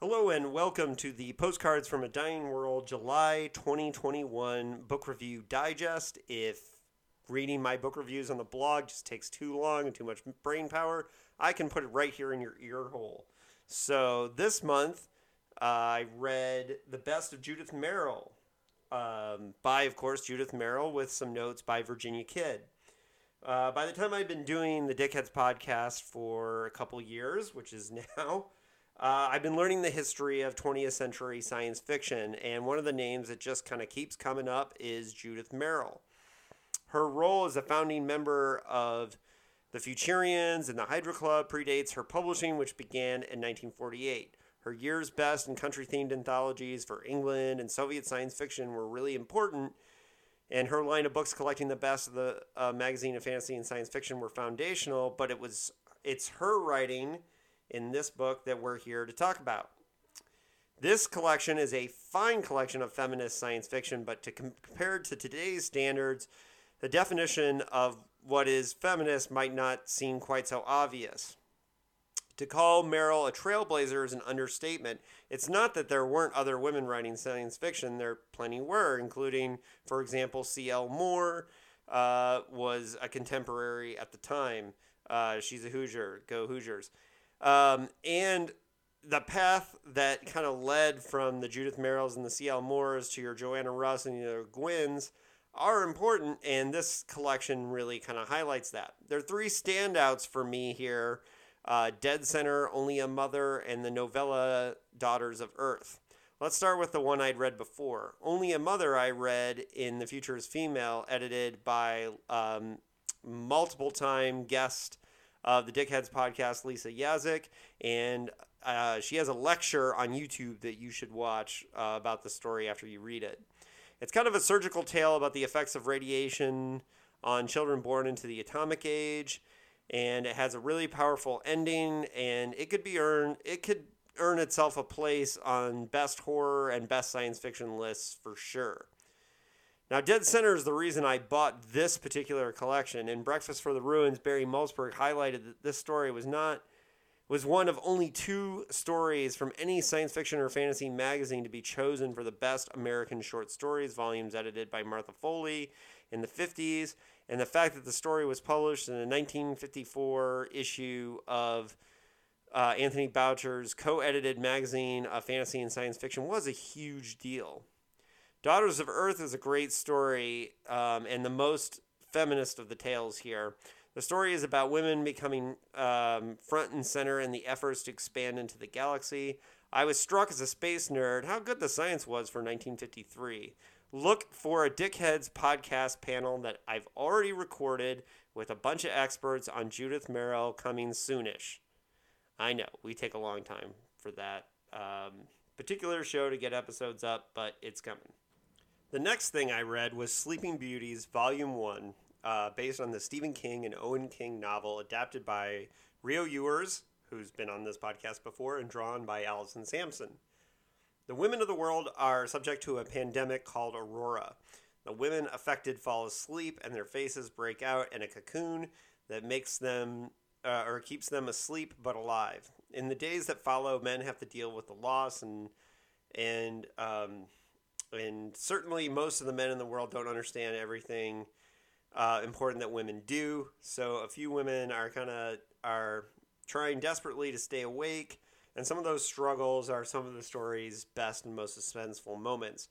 Hello and welcome to the Postcards from a Dying World July 2021 book review digest. If reading my book reviews on the blog just takes too long and too much brain power, I can put it right here in your ear hole. So this month, uh, I read The Best of Judith Merril um, by, of course, Judith Merril with some notes by Virginia Kidd. Uh, by the time I've been doing the Dickheads podcast for a couple years, which is now, uh, I've been learning the history of 20th century science fiction, and one of the names that just kind of keeps coming up is Judith Merril. Her role as a founding member of the Futurians and the Hydra Club predates her publishing, which began in 1948. Her year's best and country themed anthologies for England and Soviet science fiction were really important, and her line of books collecting the best of the uh, magazine of fantasy and science fiction were foundational, but it was it's her writing in this book that we're here to talk about. This collection is a fine collection of feminist science fiction, but to compared to today's standards, the definition of what is feminist might not seem quite so obvious. To call Merril a trailblazer is an understatement. It's not that there weren't other women writing science fiction, there plenty were, including, for example, C.L. Moore uh, was a contemporary at the time. Uh, she's a Hoosier. Go Hoosiers. Um, and the path that kind of led from the Judith Merrils and the C.L. Moores to your Joanna Russ and your Gwyns are important, and this collection really kind of highlights that. There are three standouts for me here uh, Dead Center, Only a Mother, and the novella Daughters of Earth. Let's start with the one I'd read before. Only a Mother I read in The Future is Female, edited by um, multiple time guest of the Dickheads podcast, Lisa Yaszek, and uh, she has a lecture on YouTube that you should watch uh, about the story after you read it. It's kind of a surgical tale about the effects of radiation on children born into the atomic age, and it has a really powerful ending, and it could be earned. It could earn itself a place on best horror and best science fiction lists for sure. Now, Dead Center is the reason I bought this particular collection. In Breakfast for the Ruins, Barry Malzberg highlighted that this story was not was one of only two stories from any science fiction or fantasy magazine to be chosen for the best American short stories volumes edited by Martha Foley in the 50s, and the fact that the story was published in a 1954 issue of uh, Anthony Boucher's co-edited magazine of fantasy and science fiction was a huge deal. Daughters of Earth is a great story um, and the most feminist of the tales here. The story is about women becoming um, front and center in the efforts to expand into the galaxy. I was struck as a space nerd how good the science was for 1953. Look for a Dickheads podcast panel that I've already recorded with a bunch of experts on Judith Merril coming soonish. I know we take a long time for that um, particular show to get episodes up, but it's coming. The next thing I read was Sleeping Beauties, Volume 1, uh, based on the Stephen King and Owen King novel adapted by Rio Youers, who's been on this podcast before, and drawn by Alison Sampson. The women of the world are subject to a pandemic called Aurora. The women affected fall asleep and their faces break out in a cocoon that makes them uh, or keeps them asleep but alive. In the days that follow, men have to deal with the loss and and um, and certainly most of the men in the world don't understand everything uh, important that women do. So a few women are kind of are trying desperately to stay awake, and some of those struggles are some of the story's best and most suspenseful moments.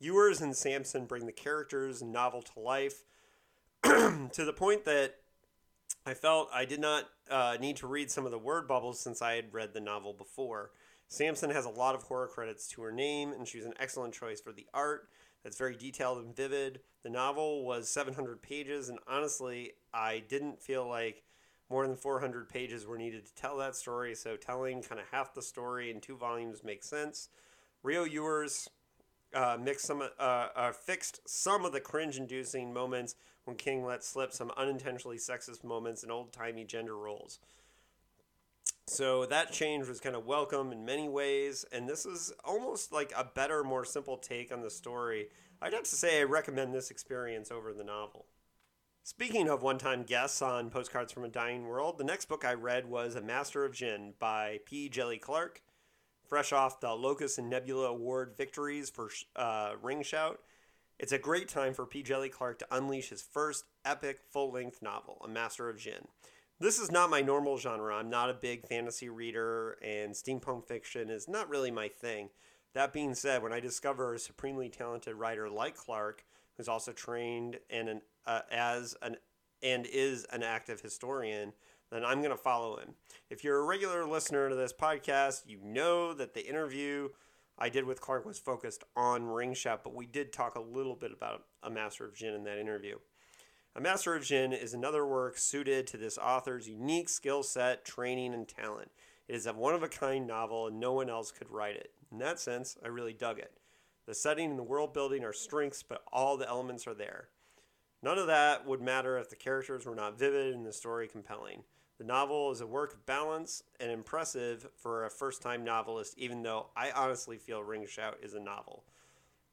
Youers and Sampson bring the characters and novel to life to the point that I felt I did not uh, need to read some of the word bubbles since I had read the novel before. Sampson has a lot of horror credits to her name, and she was an excellent choice for the art that's very detailed and vivid. The novel was 700 pages, and honestly, I didn't feel like more than 400 pages were needed to tell that story, so telling kind of half the story in two volumes makes sense. Rio Youers uh, mixed some, uh, uh, fixed some of the cringe-inducing moments when King let slip some unintentionally sexist moments and old-timey gender roles. So that change was kind of welcome in many ways, and this is almost like a better, more simple take on the story. I'd have to say I recommend this experience over the novel. Speaking of one time guests on Postcards from a Dying World, the next book I read was A Master of Djinn by P. Djèlí Clark. fresh off the Locus and Nebula Award victories for uh, Ring Shout. It's a great time for P. Djeli Clark to unleash his first epic full length novel, A Master of Djinn. This is not my normal genre. I'm not a big fantasy reader, and steampunk fiction is not really my thing. That being said, when I discover a supremely talented writer like Clark, who's also trained and an, uh, as an and is an active historian, then I'm going to follow him. If you're a regular listener to this podcast, you know that the interview I did with Clark was focused on Ring Shout, but we did talk a little bit about A Master of Djinn in that interview. A Master of Djinn is another work suited to this author's unique skill set, training, and talent. It is a one of a kind novel, and no one else could write it. In that sense, I really dug it. The setting and the world building are strengths, but all the elements are there. None of that would matter if the characters were not vivid and the story compelling. The novel is a work of balance and impressive for a first time novelist, even though I honestly feel Ring Shout is a novel.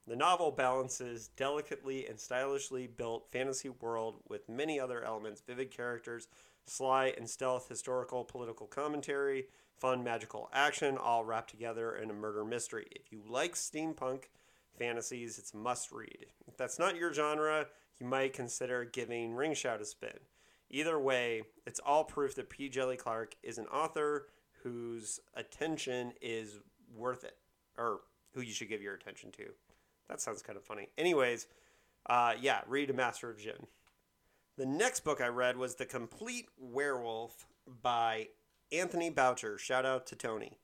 The novel balances delicately and stylishly built fantasy world with many other elements, vivid characters, sly and stealth historical political commentary, fun magical action, all wrapped together in a murder mystery. If you like steampunk fantasies, it's a must read. If that's not your genre, you might consider giving Ring Shout a spin. Either way, it's all proof that P. Djeli Clark is an author whose attention is worth it, or who you should give your attention to. That sounds kind of funny. Anyways, uh, yeah, read A Master of Djinn. The next book I read was The Complete Werewolf by Anthony Boucher. Shout out to Tony.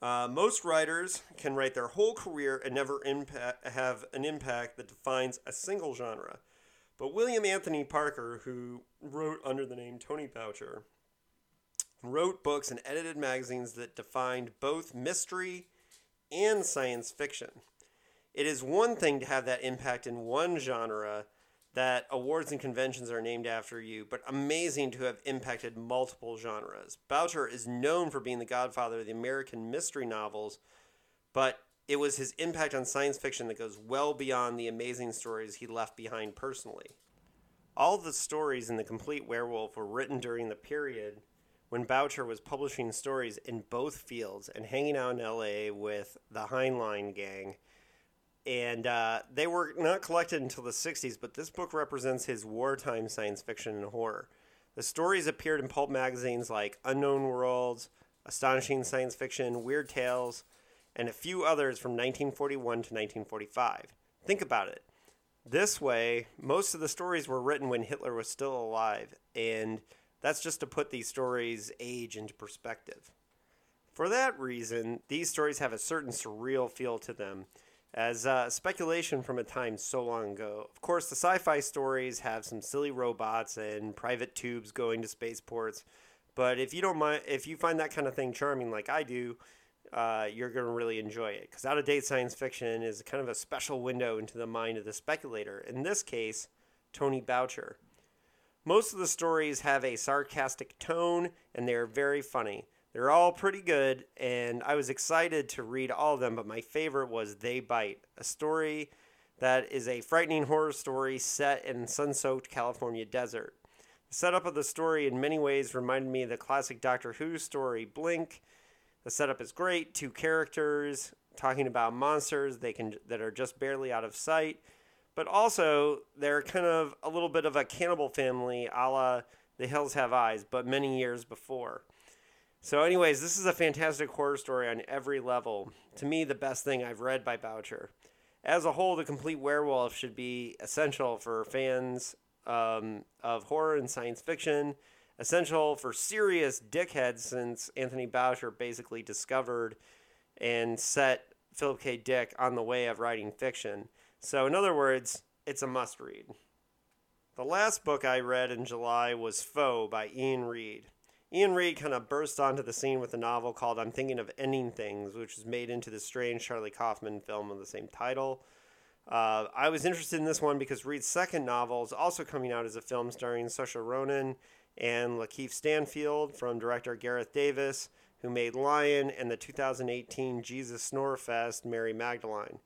Uh, most writers can write their whole career and never have an impact that defines a single genre. But William Anthony Parker, who wrote under the name Tony Boucher, wrote books and edited magazines that defined both mystery and science fiction. It is one thing to have that impact in one genre that awards and conventions are named after you, but amazing to have impacted multiple genres. Boucher is known for being the godfather of the American mystery novels, but it was his impact on science fiction that goes well beyond the amazing stories he left behind personally. All the stories in The Complete Werewolf were written during the period when Boucher was publishing stories in both fields and hanging out in LA with the Heinlein gang. And uh, they were not collected until the 60s, but this book represents his wartime science fiction and horror. The stories appeared in pulp magazines like Unknown Worlds, Astonishing Science Fiction, Weird Tales, and a few others from 1941 to 1945. Think about it. This way, most of the stories were written when Hitler was still alive, and that's just to put these stories' age into perspective. For that reason, these stories have a certain surreal feel to them, as uh, speculation from a time so long ago. Of course, the sci fi stories have some silly robots and private tubes going to spaceports, but if you don't mind, if you find that kind of thing charming like I do, uh, you're going to really enjoy it. Because out of date science fiction is kind of a special window into the mind of the speculator. In this case, Tony Boucher. Most of the stories have a sarcastic tone and they are very funny. They're all pretty good, and I was excited to read all of them, but my favorite was They Bite, a story that is a frightening horror story set in sun soaked California desert. The setup of the story in many ways reminded me of the classic Doctor Who story Blink the setup is great. Two characters talking about monsters they can that are just barely out of sight, but also they're kind of a little bit of a cannibal family, a la The Hills Have Eyes, but many years before. So, anyways, this is a fantastic horror story on every level. To me, the best thing I've read by Boucher. As a whole, The Complete Werewolf should be essential for fans um, of horror and science fiction essential for serious dickheads since Anthony Boucher basically discovered and set Philip K. Dick on the way of writing fiction. So, in other words, it's a must read. The last book I read in July was Foe by Iain Reid. Iain Reid kind of burst onto the scene with a novel called I'm Thinking of Ending Things, which was made into the strange Charlie Kaufman film of the same title. Uh, I was interested in this one because Reid's second novel is also coming out as a film starring Saoirse Ronan and Lakeith Stanfield from director Garth Davis, who made Lion and the 2018 Jesus Snorefest Mary Magdalene.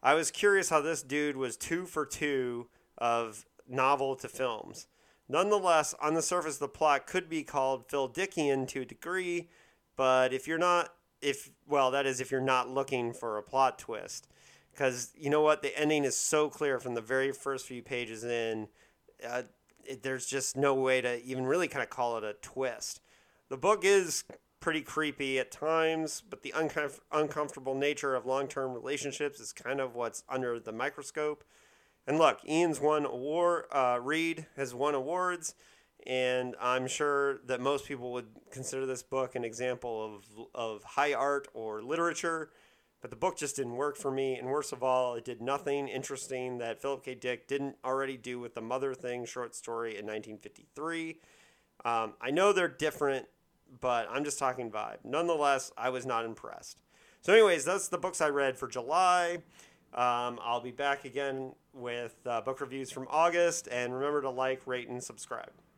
I was curious how this dude was two for two of novel to films. Nonetheless, on the surface, the plot could be called Phil Dickian to a degree, but if you're not if well, that is if you're not looking for a plot twist, because you know what, the ending is so clear from the very first few pages in. Uh, it, there's just no way to even really kind of call it a twist. The book is pretty creepy at times, but the uncomf- uncomfortable nature of long term relationships is kind of what's under the microscope. And look, Iain's won award. Uh, Reid has won awards, and I'm sure that most people would consider this book an example of of high art or literature. But the book just didn't work for me, and worst of all, it did nothing interesting that Philip K. Dick didn't already do with the Mother Thing short story in 1953. Um, I know they're different, but I'm just talking vibe. Nonetheless, I was not impressed. So, anyways, that's the books I read for July. Um, I'll be back again with uh, book reviews from August, and remember to like, rate, and subscribe.